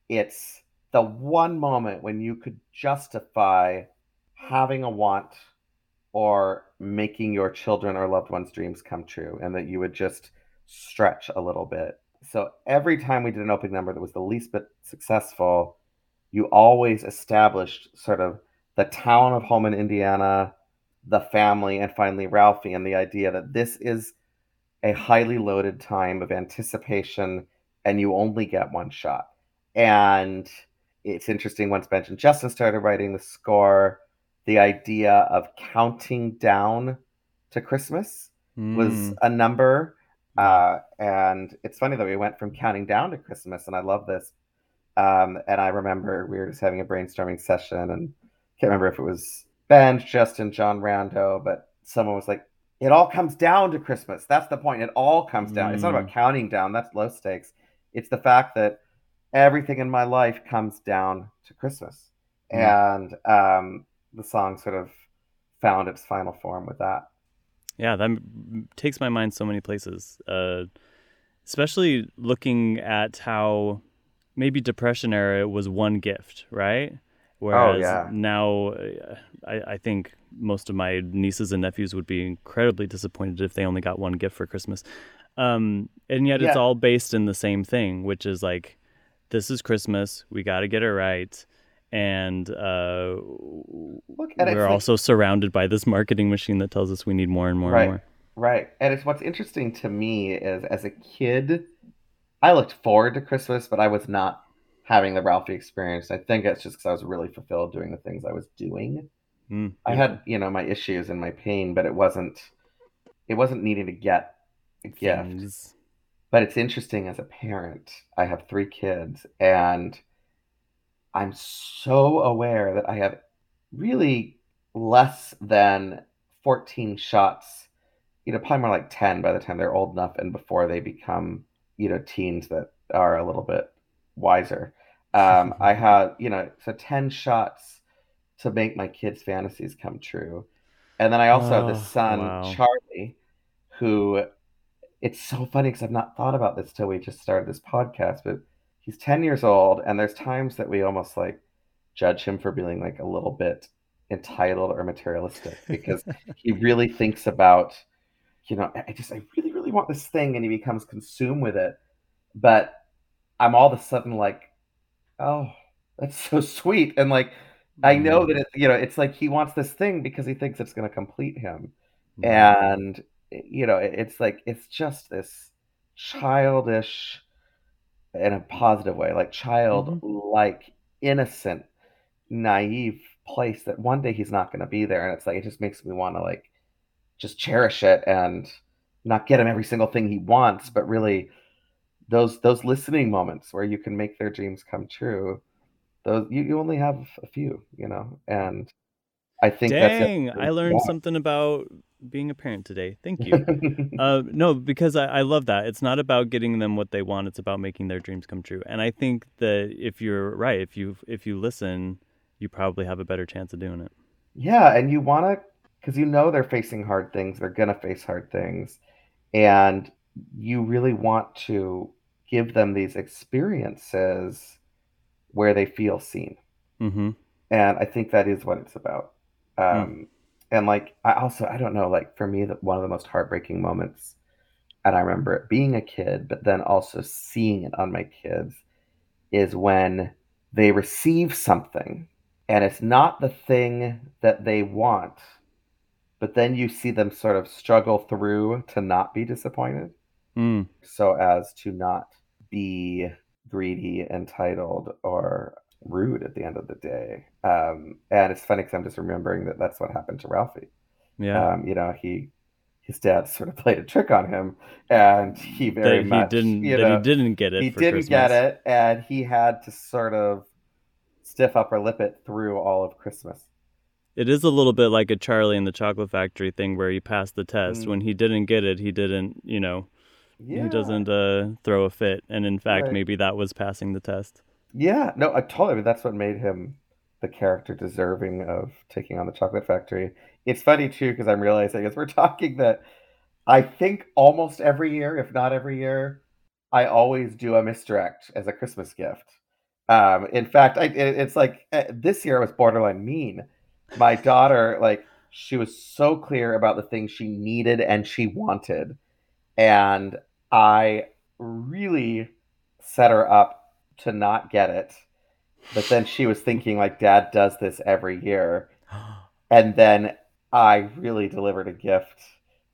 it's the one moment when you could justify having a want or making your children or loved ones' dreams come true, and that you would just stretch a little bit. So every time we did an opening number that was the least bit successful, you always established sort of the town of home in Indiana, the family, and finally Ralphie, and the idea that this is a highly loaded time of anticipation and you only get one shot. And it's interesting once Benj and Justin started writing the score, the idea of counting down to Christmas mm. was hmm. a number. Uh, and it's funny that we went from counting down to Christmas, and I love this. Um, and I remember we were just having a brainstorming session, and can't remember if it was Benj, Justin, John Rando, but someone was like, "It all comes down to Christmas. That's the point. It all comes down. Mm. It's not about hmm. counting down. That's low stakes. It's the fact that everything in my life comes down to Christmas. And um, the song sort of found its final form with that. Yeah, that takes my mind so many places. Uh, especially looking at how maybe depression era was one gift, right? Whereas oh, yeah. now, uh, I, I, think most of my nieces and nephews would be incredibly disappointed if they only got one gift for Christmas. Um, and yet, yeah. it's all based in the same thing, which is like this is Christmas. We got to get it right. And uh, we're also like, surrounded by this marketing machine that tells us we need more and more right, and more. Right. And it's what's interesting to me is as a kid, I looked forward to Christmas, but I was not having the Ralphie experience. I think it's just because I was really fulfilled doing the things I was doing. Mm, yeah. I had, you know, my issues and my pain, but it wasn't it wasn't needing to get a gift. Things. But it's interesting as a parent, I have three kids, and I'm so aware that I have really less than 14 shots, you know, probably more like 10 by the time they're old enough and before they become, you know, teens that are a little bit wiser. Um, I had, you know, so 10 shots to make my kids' fantasies come true. And then I also oh, have this son, wow. Charlie, who it's so funny because I've not thought about this till we just started this podcast, but he's 10 years old, and there's times that we almost like judge him for being like a little bit entitled or materialistic because he really thinks about, you know, I just, I really, really want this thing, and he becomes consumed with it. But I'm all of a sudden like, oh, that's so sweet. And like, I know mm-hmm. that it's, you know, it's like he wants this thing because he thinks it's going to complete him. Mm-hmm. And you know, it's like it's just this childish in a positive way, like childlike, mm-hmm. innocent, naive place that one day he's not going to be there, and it's like it just makes me want to like just cherish it and not get him every single thing he wants, but really those those listening moments where you can make their dreams come true. Those you, you only have a few, you know, and I think Dang, I learned yeah. something about being a parent today. Thank you. uh, no, because I, I love that. It's not about getting them what they want. It's about making their dreams come true. And I think that if you're right, if you if you listen, you probably have a better chance of doing it. Yeah, and you want to because you know they're facing hard things. They're gonna face hard things, and you really want to give them these experiences where they feel seen. Mm-hmm. And I think that is what it's about. Um, mm and like I also I don't know like for me that one of the most heartbreaking moments and I remember it being a kid but then also seeing it on my kids is when they receive something and it's not the thing that they want but then you see them sort of struggle through to not be disappointed mm. so as to not be greedy entitled or rude at the end of the day. Um, and it's funny because I'm just remembering that that's what happened to Ralphie. Yeah. Um, you know, he his dad sort of played a trick on him, and he very that much he didn't you know, he didn't get it. He didn't Christmas. get it, and he had to sort of stiff upper lip it through all of Christmas. It is a little bit like a Charlie in the Chocolate Factory thing where he passed the test. Mm. When he didn't get it, he didn't, you know, yeah. he doesn't uh, throw a fit. And in fact, right. maybe that was passing the test. Yeah, no, I totally. I mean, that's what made him the character deserving of taking on the Chocolate Factory. It's funny too because I'm realizing as we're talking that I think almost every year, if not every year, I always do a misdirect as a Christmas gift. Um, in fact, I, it, it's like uh, this year was borderline mean. My daughter, like she was so clear about the things she needed and she wanted. And I really set her up to not get it. But then she was thinking, like, dad does this every year. And then I really delivered a gift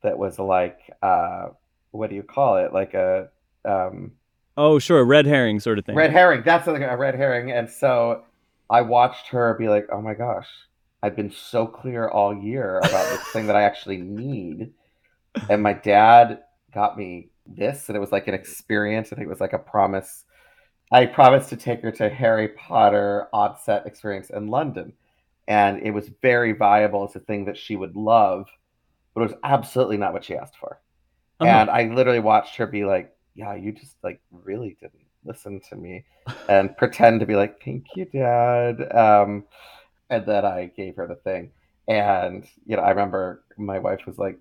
that was like, uh, what do you call it? Like a um, oh, sure, red herring sort of thing. red herring. That's like a red herring. And so I watched her be like, oh my gosh, I've been so clear all year about this thing that I actually need. And my dad got me this, and it was like an experience. I think it was like a promise. I promised to take her to Harry Potter odd set experience in London. And it was very viable as a thing that she would love, but it was absolutely not what she asked for. Uh-huh. And I literally watched her be like, Yeah, you just like really didn't listen to me and pretend to be like, Thank you, Dad. Um, and then I gave her the thing. And you know, I remember my wife was like,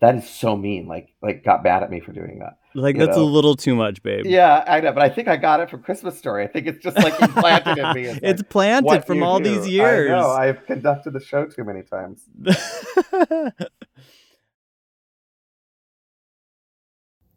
That is so mean, like like got mad at me for doing that. Like that's a little too much, babe. Yeah, I know, but I think I got it from Christmas Story. I think it's just like implanted in me. It's, it's like, planted from all do. these years. I know. I've conducted the show too many times.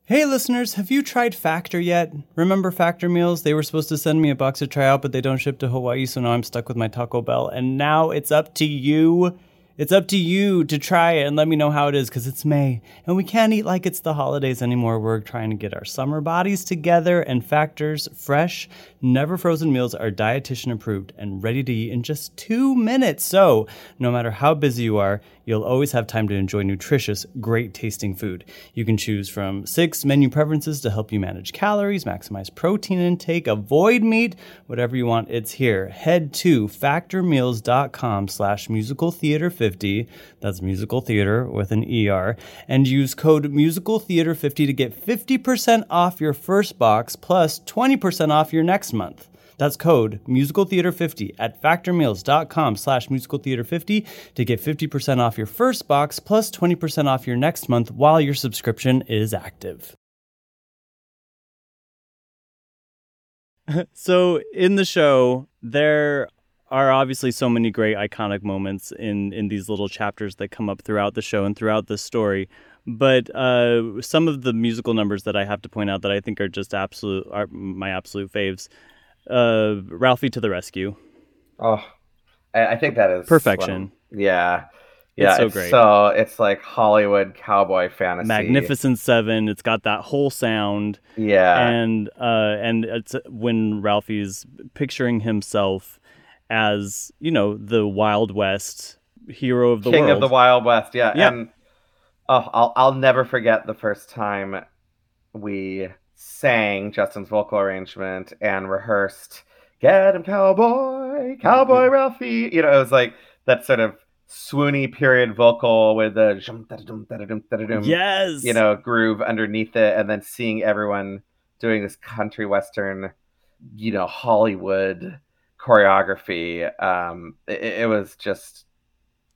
Hey listeners, have you tried Factor yet? Remember Factor meals? They were supposed to send me a box to try out, but they don't ship to Hawaii, so now I'm stuck with my Taco Bell. And now it's up to you. It's up to you to try it and let me know how it is because it's May and we can't eat like it's the holidays anymore. We're trying to get our summer bodies together and Factor's fresh, never frozen meals are dietitian approved and ready to eat in just two minutes. So, no matter how busy you are, you'll always have time to enjoy nutritious, great tasting food. You can choose from six menu preferences to help you manage calories, maximize protein intake, avoid meat, whatever you want, it's here. Head to factormeals.com slash musical theater 50. That's musical theater with an ER. And use code musical theater 50 to get 50% off your first box plus 20% off your next month. That's code musicaltheater50 at factormeals.com slash musicaltheater50 to get 50% off your first box plus 20% off your next month while your subscription is active. so in the show, there are obviously so many great iconic moments in, in these little chapters that come up throughout the show and throughout the story. But uh, some of the musical numbers that I have to point out that I think are just absolute are my absolute faves uh, Ralphie to the rescue. Oh, I, I think that is Perfection. one- yeah, yeah. so great. So it's like Hollywood cowboy fantasy. Magnificent Seven. It's got that whole sound, Yeah, and uh, and it's when Ralphie's picturing himself as you know the Wild West hero of the King world. of the Wild West. Yeah, Yeah. and oh, I'll I'll never forget the first time we sang Justin's vocal arrangement and rehearsed "Get him, cowboy, cowboy Mm-hmm. Ralphie." You know, it was like that sort of swoony period vocal with the yes, you know groove underneath it, and then seeing everyone doing this country western, you know, Hollywood choreography. Um, it, it was just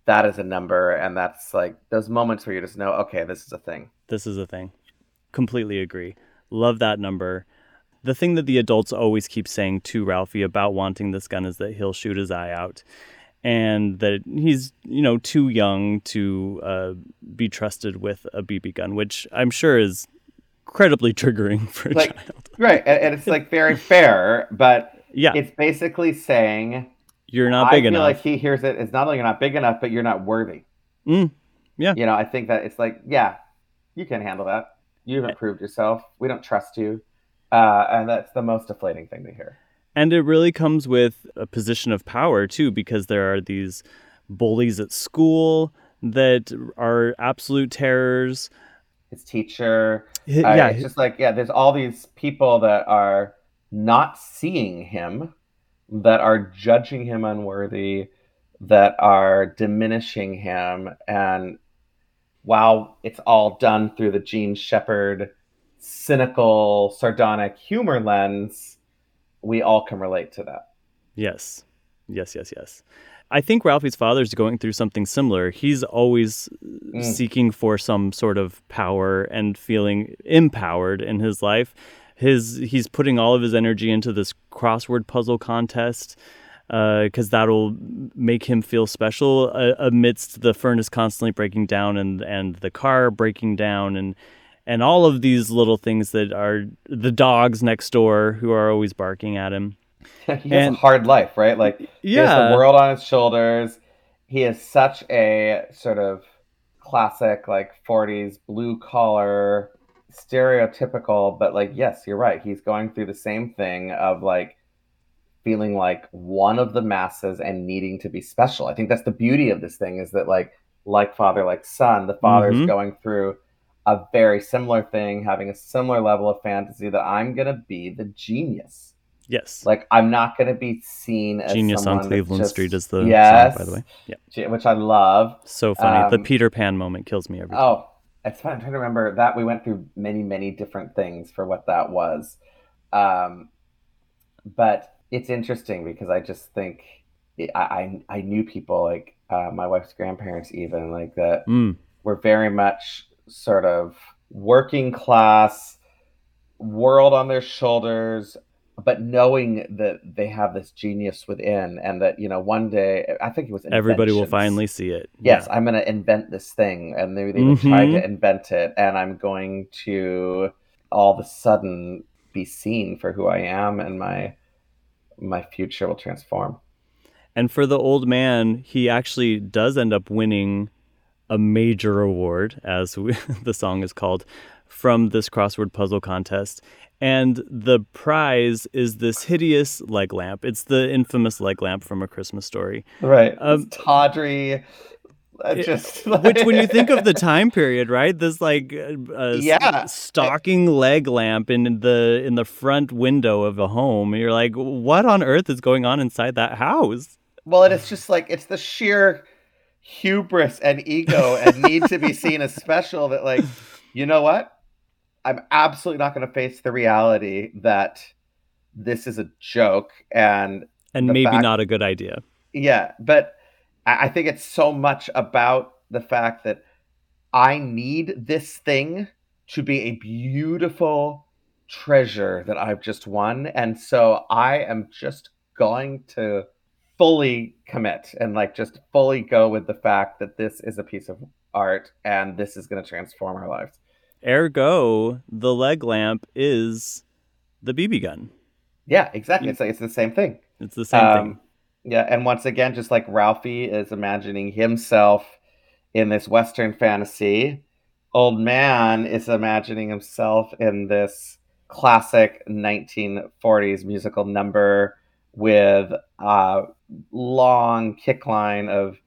that is a number, and that's like those moments where you just know, okay, this is a thing. this is a thing. Completely agree. Love that number. The thing that the adults always keep saying to Ralphie about wanting this gun is that he'll shoot his eye out and that he's, you know, too young to uh, be trusted with a BB gun, which I'm sure is incredibly triggering for a Like- child. Right, and, it's like very fair, but Yeah, it's basically saying you're not big I big feel enough. like he hears it. It's not only you're not big enough, but you're not worthy. Mm, yeah. You know, I think that it's like, yeah, you can handle that. You haven't proved yourself. We don't trust you. Uh, and that's the most deflating thing to hear. And it really comes with a position of power too, because there are these bullies at school that are absolute terrors. His teacher, Uh, yeah, it's just like yeah, there's all these people that are not seeing him, that are judging him unworthy, that are diminishing him, and while it's all done through the Jean Shepherd cynical, sardonic humor lens, we all can relate to that. Yes. Yes, yes, yes. I think Ralphie's father's going through something similar. He's always Mm. seeking for some sort of power and feeling empowered in his life. His he's putting all of his energy into this crossword puzzle contest. Because that'll make him feel special uh, amidst the furnace constantly breaking down and and the car breaking down and and all of these little things that are the dogs next door who are always barking at him. he has And- a hard life, right? Like he has Yeah. the world on his shoulders. He is such a sort of classic, like '40s blue collar, stereotypical. But like, yes, you're right. He's going through the same thing of like feeling like one of the masses and needing to be special. I think that's the beauty of this thing is that like like father like son, the father's Mhm. going through a very similar thing, having a similar level of fantasy that I'm gonna be the genius. Yes. Like I'm not going to be seen as Genius on Cleveland just- Street is the yes, song, by the way. Yeah. Which I love. So funny. the Um, Peter Pan moment kills me every time. Oh, it's fun. I'm trying to remember that we went through many, many different things for what that was. Um, but it's interesting because I just think I I, I knew people like uh, my wife's grandparents even like that Mm. were very much sort of working class world on their shoulders but knowing that they have this genius within and that you know one day i think it was Everybody will finally see it. yes i'm going to invent this thing and they, they would try to invent it and i'm going to all of a sudden be seen for who i am and my my future will transform And for the old man, he actually does end up winning a major award, as we, the song is called, from this crossword puzzle contest. And the prize is this hideous leg lamp. It's the infamous leg lamp from A Christmas Story. right Um, It's tawdry it- just Which, when you think of the time period, right? This like uh, Yeah. stocking leg lamp in the in the front window of a home, you're like, what on earth is going on inside that house? Well, it's just like it's the sheer hubris and ego and need to be seen as special that like, you know what? I'm absolutely not going to face the reality that this is a joke and And maybe fact- not a good idea. yeah, but I I think it's so much about the fact that I need this thing to be a beautiful treasure that I've just won. And so I am just going to fully commit and like just fully go with the fact that this is a piece of art and this is going to transform our lives. Ergo, the leg lamp is the BB gun. Yeah, exactly. It's like it's the same thing. It's the same Um, thing. Yeah, and once again, just like Ralphie is imagining himself in this Western fantasy, old man is imagining himself in this classic 1940s musical number with a long kick line of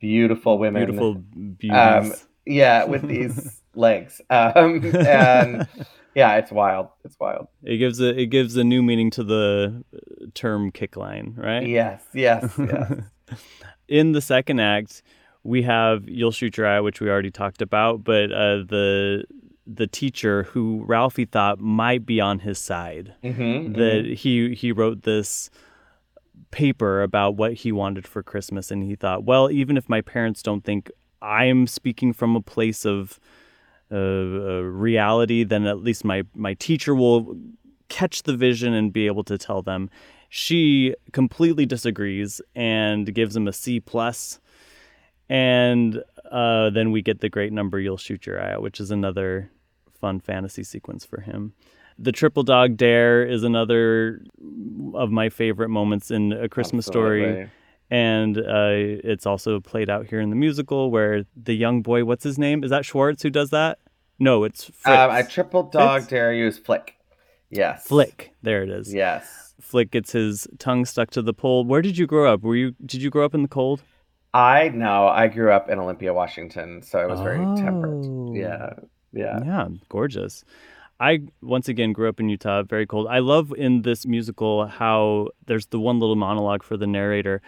beautiful women. Beautiful beauties. um, Yeah, with these legs. Um, and yeah, it's wild. It's wild. it gives a it gives a new meaning to the uh, term kick line, right? Yes, yes, yes. In the second act, we have "You'll Shoot Your Eye," which we already talked about, but uh, the the teacher who Ralphie thought might be on his side. hmm That he he wrote this paper about what he wanted for Christmas, and he thought, well, even if my parents don't think I'm speaking from a place of uh, reality, then at least my my teacher will catch the vision and be able to tell them. She completely disagrees and gives him a C plus, and uh, then we get the great number "You'll Shoot Your Eye Out," which is another fun fantasy sequence for him. The triple dog dare is another of my favorite moments in A Christmas Story. And uh, it's also played out here in the musical where the young boy what's his name? Is that schwartz who does that no it's. Um, I triple dog Fritz? dare use flick. Yes. flick there it is Yes. flick gets his tongue stuck to the pole where did you grow up were you did you grow up in the cold I know. I grew up in Olympia, Washington, so it was very Oh. temperate. Yeah. Yeah. yeah gorgeous i once again grew up in utah very cold i love in this musical how there's the one little monologue for the narrator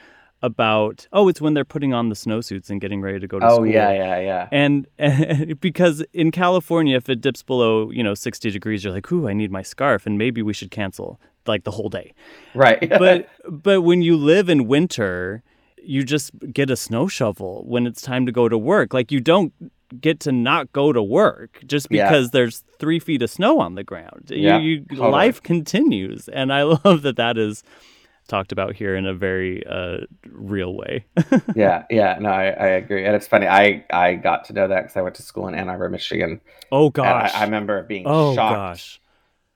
about oh it's when they're putting on the snowsuits and getting ready to go to Oh school Oh yeah, yeah, yeah. And, and because in California, if it dips below, you know, 60 degrees, you're like, ooh, I need my scarf and maybe we should cancel like the whole day. Right. But, but when you live in winter, you just get a snow shovel when it's time to go to work. Like you don't get to not go to work just Yeah. because there's three feet of snow on the ground. Yeah, you, you, totally. Life continues. And I love that that is talked about here in a very uh, real way. yeah, yeah, no, I, I agree, and it's funny. I I got to know that because I went to school in Ann Arbor, Michigan. Oh gosh, I, I, remember being oh, shocked gosh.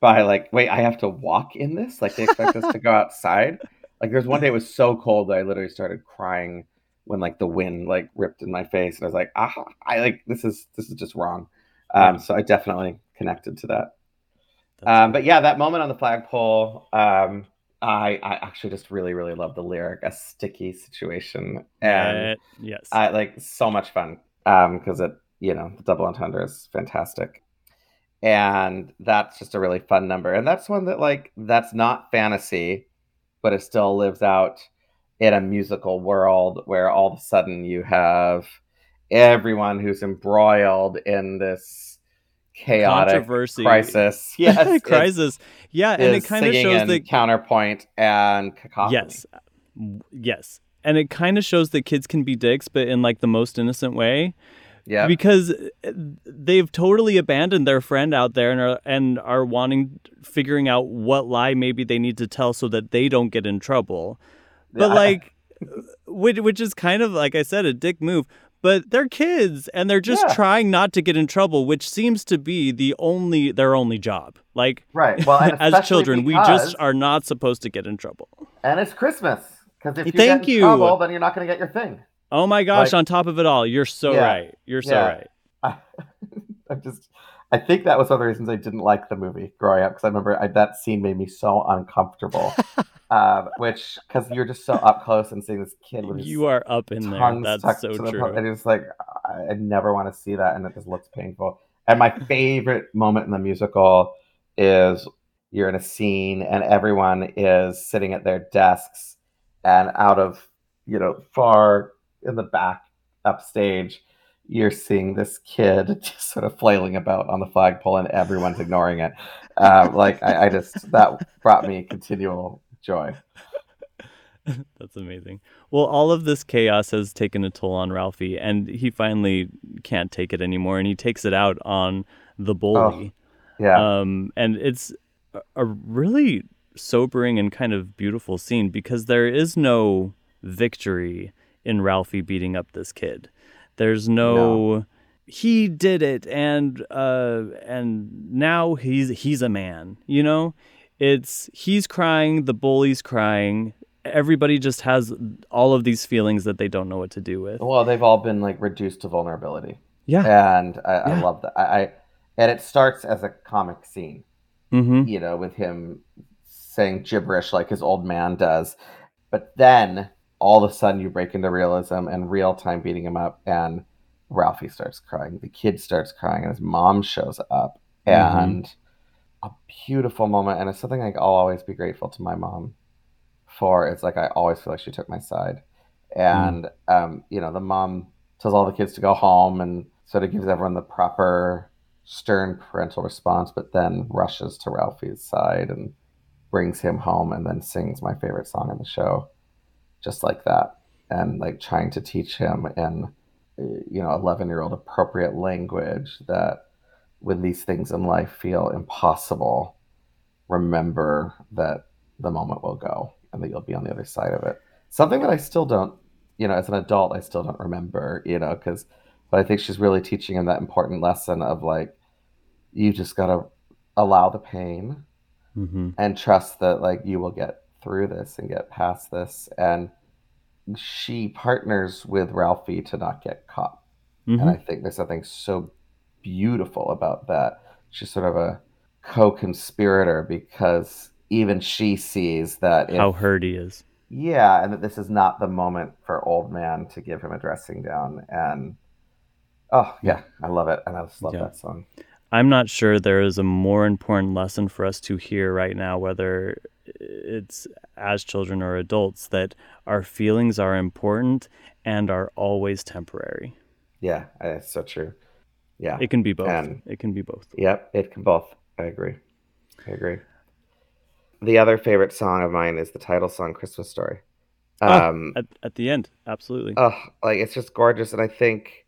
by like, wait, I have to walk in this? Like they expect us to go outside? Like there's one day it was so cold that I literally started crying when like the wind like ripped in my face, and I was like, ah, I like this is this is just wrong. Um, so I definitely connected to that. Um, but yeah, that moment on the flagpole, um, I, I actually just really, really love the lyric, a sticky situation. And Uh, yes. I like so much fun because it, you know, the double entendre is fantastic. And that's just a really fun number. And that's one that, like, that's not fantasy, but it still lives out in a musical world where all of a sudden you have everyone who's embroiled in this chaotic Controversy. crisis. Yes, crisis. Yeah, and it kind of shows the counterpoint and cacophony. yes, yes, and it kind of shows that kids can be dicks, but in like the most innocent way. yeah, because uh, they've totally abandoned their friend out there and are and are wanting figuring out what lie maybe they need to tell so that they don't get in trouble. But Yeah. like which which is kind of like I said a dick move, but they're kids and they're just Yeah. trying not to get in trouble, which seems to be the only their only job. Like right. Well, as children, we just are not supposed to get in trouble. and it's Christmas because if you Thank get in you. trouble, then you're not going to get your thing. Oh my gosh, Like- on top of it all, you're so Yeah. right. You're so Yeah. right. I, I just, I think that was one of the reasons I didn't like the movie growing up because I remember I, that scene made me so uncomfortable. um, which because you're just so up close and seeing this kid with his You are up in there. That's so the true. pump, and it's like I, I never want to see that, and it just looks painful. And my favorite moment in the musical is you're in a scene and everyone is sitting at their desks, and out of you know far in the back upstage, you're seeing this kid just sort of flailing about on the flagpole, and everyone's ignoring it. Um, like I, I just that brought me continual joy. That's amazing. Well, all of this chaos has taken a toll on Ralphie, and he finally can't take it anymore, and he takes it out on the bully. Yeah. Um, and it's a really sobering and kind of beautiful scene because there is no victory in Ralphie beating up this kid. There's no, he did it, and uh, and now he's he's a man. You know, it's he's crying, the bully's crying. Everybody just has all of these feelings that they don't know what to do with. Well, they've all been like reduced to vulnerability. Yeah. and I, I love that. I, I and it starts as a comic scene, Mm-hmm. you know, with him saying gibberish like his old man does, but then all of a sudden you break into realism and real time beating him up, and Ralphie starts crying, the kid starts crying, and his mom shows up, Mhm. and a beautiful moment, and it's something like I'll always be grateful to my mom for. It's like I always feel like she took my side, and um, you know, the mom tells all the kids to go home and sort of gives everyone the proper stern parental response, but then rushes to Ralphie's side and brings him home and then sings my favorite song in the show, just like that. And like trying to teach him in, you know, 11 year old appropriate language that when these things in life feel impossible, remember that the moment will go and that you'll be on the other side of it. Something that I still don't, you know, as an adult, I still don't remember, you know, because, but I think she's really teaching him that important lesson of like, you just got to allow the pain Mm-hmm. and trust that like you will get through this and get past this. And she partners with Ralphie to not get caught. Mm-hmm. And I think there's something so beautiful about that. She's sort of a co-conspirator because even she sees that if, How hurt he is. yeah, and that this is not the moment for old man to give him a dressing down. And oh yeah, I love it, and I just love Yeah. that song. I'm not sure there is a more important lesson for us to hear right now, whether it's as children or adults, that our feelings are important and are always temporary. Yeah, that's so true. Yeah, It can be both. It can be both. Yep, it can both. I agree. I agree. The other favorite song of mine is the title song "Christmas Story." Ah, Um, At, at the end, absolutely. oh, like it's just gorgeous, and I think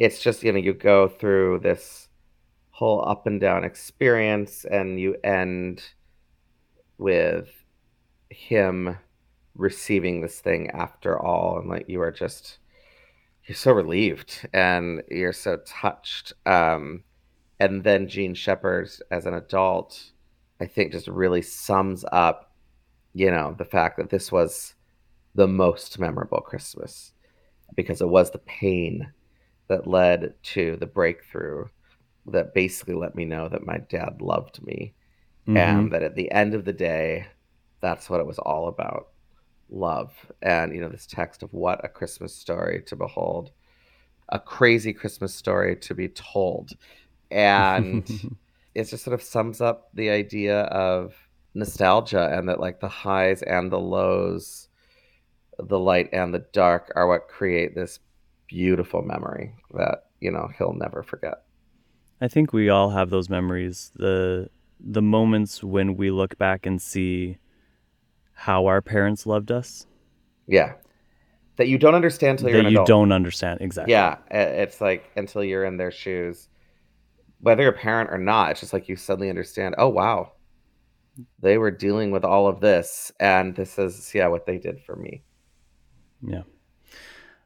it's just you know you go through this whole up and down experience, and you end with him receiving this thing after all and like you are just you're so relieved and you're so touched um and then Jean Shepherd as an adult I think just really sums up you know the fact that this was the most memorable Christmas because it was the pain that led to the breakthrough that basically let me know that my dad loved me mm-hmm. and that at the end of the day that's what it was all about love. And you know this text of what a christmas story to behold a crazy christmas story to be told. And it just sort of sums up the idea of nostalgia and that like the highs and the lows the light and the dark are what create this beautiful memory that you know he'll never forget i think we all have those memories the the moments when we look back and see how our parents loved us. Yeah. That you don't understand until you're that you adult. don't understand exactly. Yeah, it's like until you're in their shoes, whether you're a parent or not. It's just like you suddenly understand. Oh wow, they were dealing with all of this, and this is yeah what they did for me. Yeah.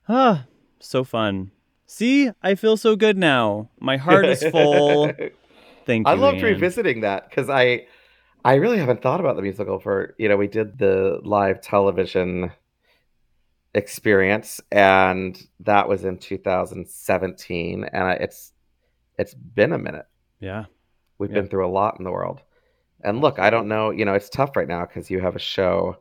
Ah, so fun. See, I feel so good now. My heart is full. Thank you. I loved revisiting that because I I really haven't thought about the musical for, you know, we did the live television experience and that was in 2017 and I, it's it's been a minute. Yeah. We've yeah. been through a lot in the world. And look, I don't know, you know, it's tough right now because you have a show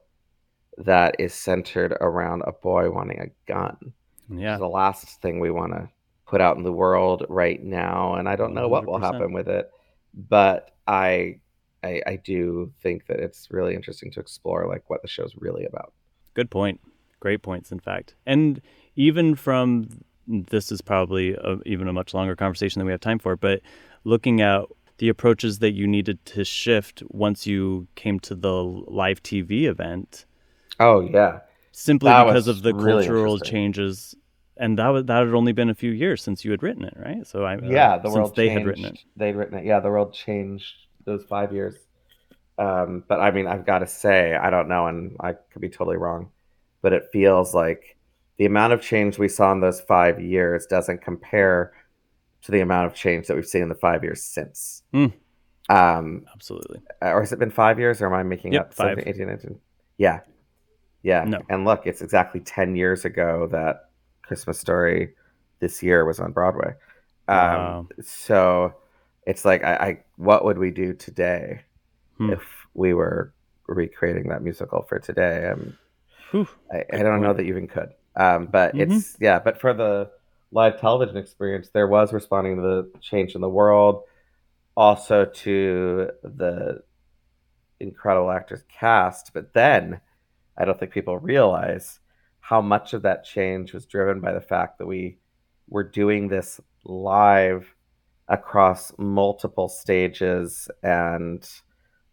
that is centered around a boy wanting a gun. Yeah. the last thing we want to put out in the world right now. And I don't know 100%. what will happen with it. But I I, I do think that it's really interesting to explore like what the show's really about. Good point. Great points, in fact. And even from this is probably a, even a much longer conversation than we have time for, but looking at the approaches that you needed to shift once you came to the live TV event. Oh yeah, simply that because of the really cultural changes, and that was that had only been a few years since you had written it, right? So I yeah, uh, the world they changed. had written it. They'd written it. Yeah, the world changed those five years. Um, but I mean, I've got to say, I don't know, and I could be totally wrong, but it feels like the amount of change we saw in those five years doesn't compare to the amount of change that we've seen in the five years since. Mm. Um, Absolutely. Or has it been five years, or am I making yep, up five. 17, 18, 19? Yeah. Yeah. No. And look, it's exactly 10 years ago that Christmas Story this year was on Broadway. Um, wow. So it's like, I, I, what would we do today hmm. if we were recreating that musical for today? Um, Whew, I, I, don't point. know that you even could. Um, but mm-hmm. it's, yeah, but for the live television experience, there was responding to the change in the world, also to the incredible actors cast. But then I don't think people realize how much of that change was driven by the fact that we were doing this live across multiple stages and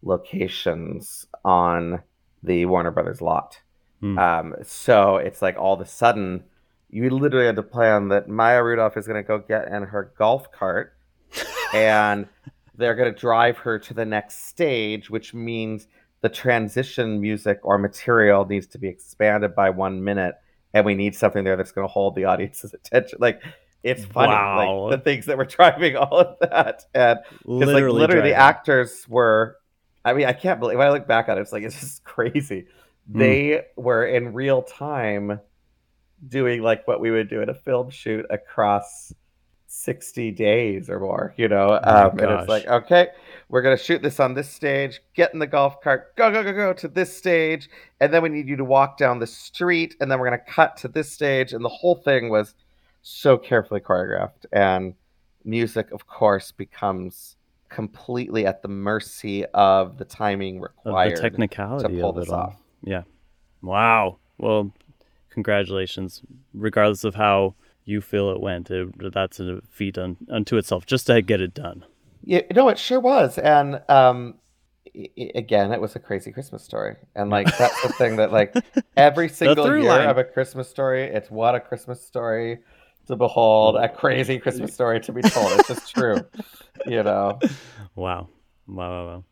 locations on the Warner Brothers lot. Mm. Um, so it's like all of a sudden you literally had to plan that Maya Rudolph is going to go get in her golf cart and they're going to drive her to the next stage, which means the transition music or material needs to be expanded by one minute. And we need something there that's going to hold the audience's attention. Like, it's funny, wow. like the things that were driving all of that, and because like literally the actors were. I mean, I can't believe when I look back at it, it's like it's just crazy. Mm. They were in real time doing like what we would do in a film shoot across 60 days or more, you know. Oh um, and it's like, okay, we're going to shoot this on this stage, get in the golf cart, go, go, go, go to this stage. And then we need you to walk down the street. And then we're going to cut to this stage. And the whole thing was so carefully choreographed. And music, of course, becomes completely at the mercy of the timing required of the technicality to pull this all. off. Yeah. Wow. Well, congratulations, regardless of how you feel it went. It, that's a feat un, unto itself, just to get it done. Yeah, no, it sure was. And um, again, it was a crazy Christmas story. And like that's the thing that like every single year line. of a Christmas story, it's what a Christmas story to behold, a crazy Christmas story to be told. It's just true, you know. Wow. Wow, wow, wow.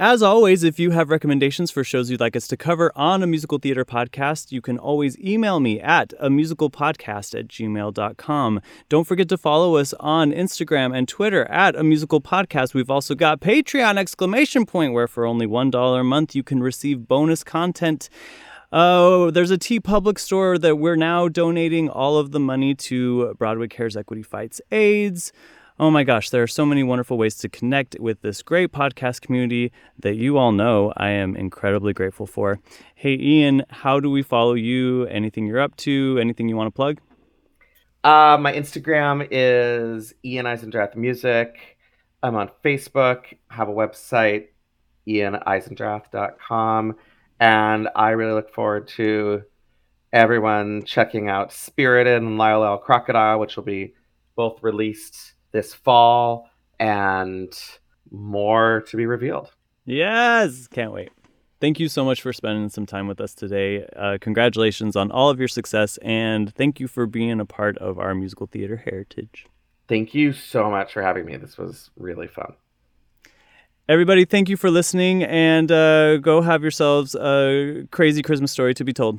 As always, if you have recommendations for shows you'd like us to cover on a musical theater podcast, you can always email me at a musicalpodcast at gmail.com. Don't forget to follow us on Instagram and Twitter at a musical podcast. We've also got Patreon exclamation point where for only $1 a month you can receive bonus content. Oh, there's a TeePublic store that we're now donating all of the money to Broadway Cares Equity Fights AIDS. Oh my gosh, there are so many wonderful ways to connect with this great podcast community that you all know I am incredibly grateful for. Hey, Ian, how do we follow you? Anything you're up to? Anything you want to plug? Uh, my Instagram is Ian Eisendrath Music. I'm on Facebook, have a website, ianeisendrath.com. And I really look forward to everyone checking out Spirited and Lyle L. Crocodile, which will be both released this fall and more to be revealed. Yes, can't wait. Thank you so much for spending some time with us today. Uh, congratulations on all of your success, and thank you for being a part of our musical theater heritage. Thank you so much for having me. This was really fun. Everybody, thank you for listening, and uh, go have yourselves a crazy Christmas story to be told.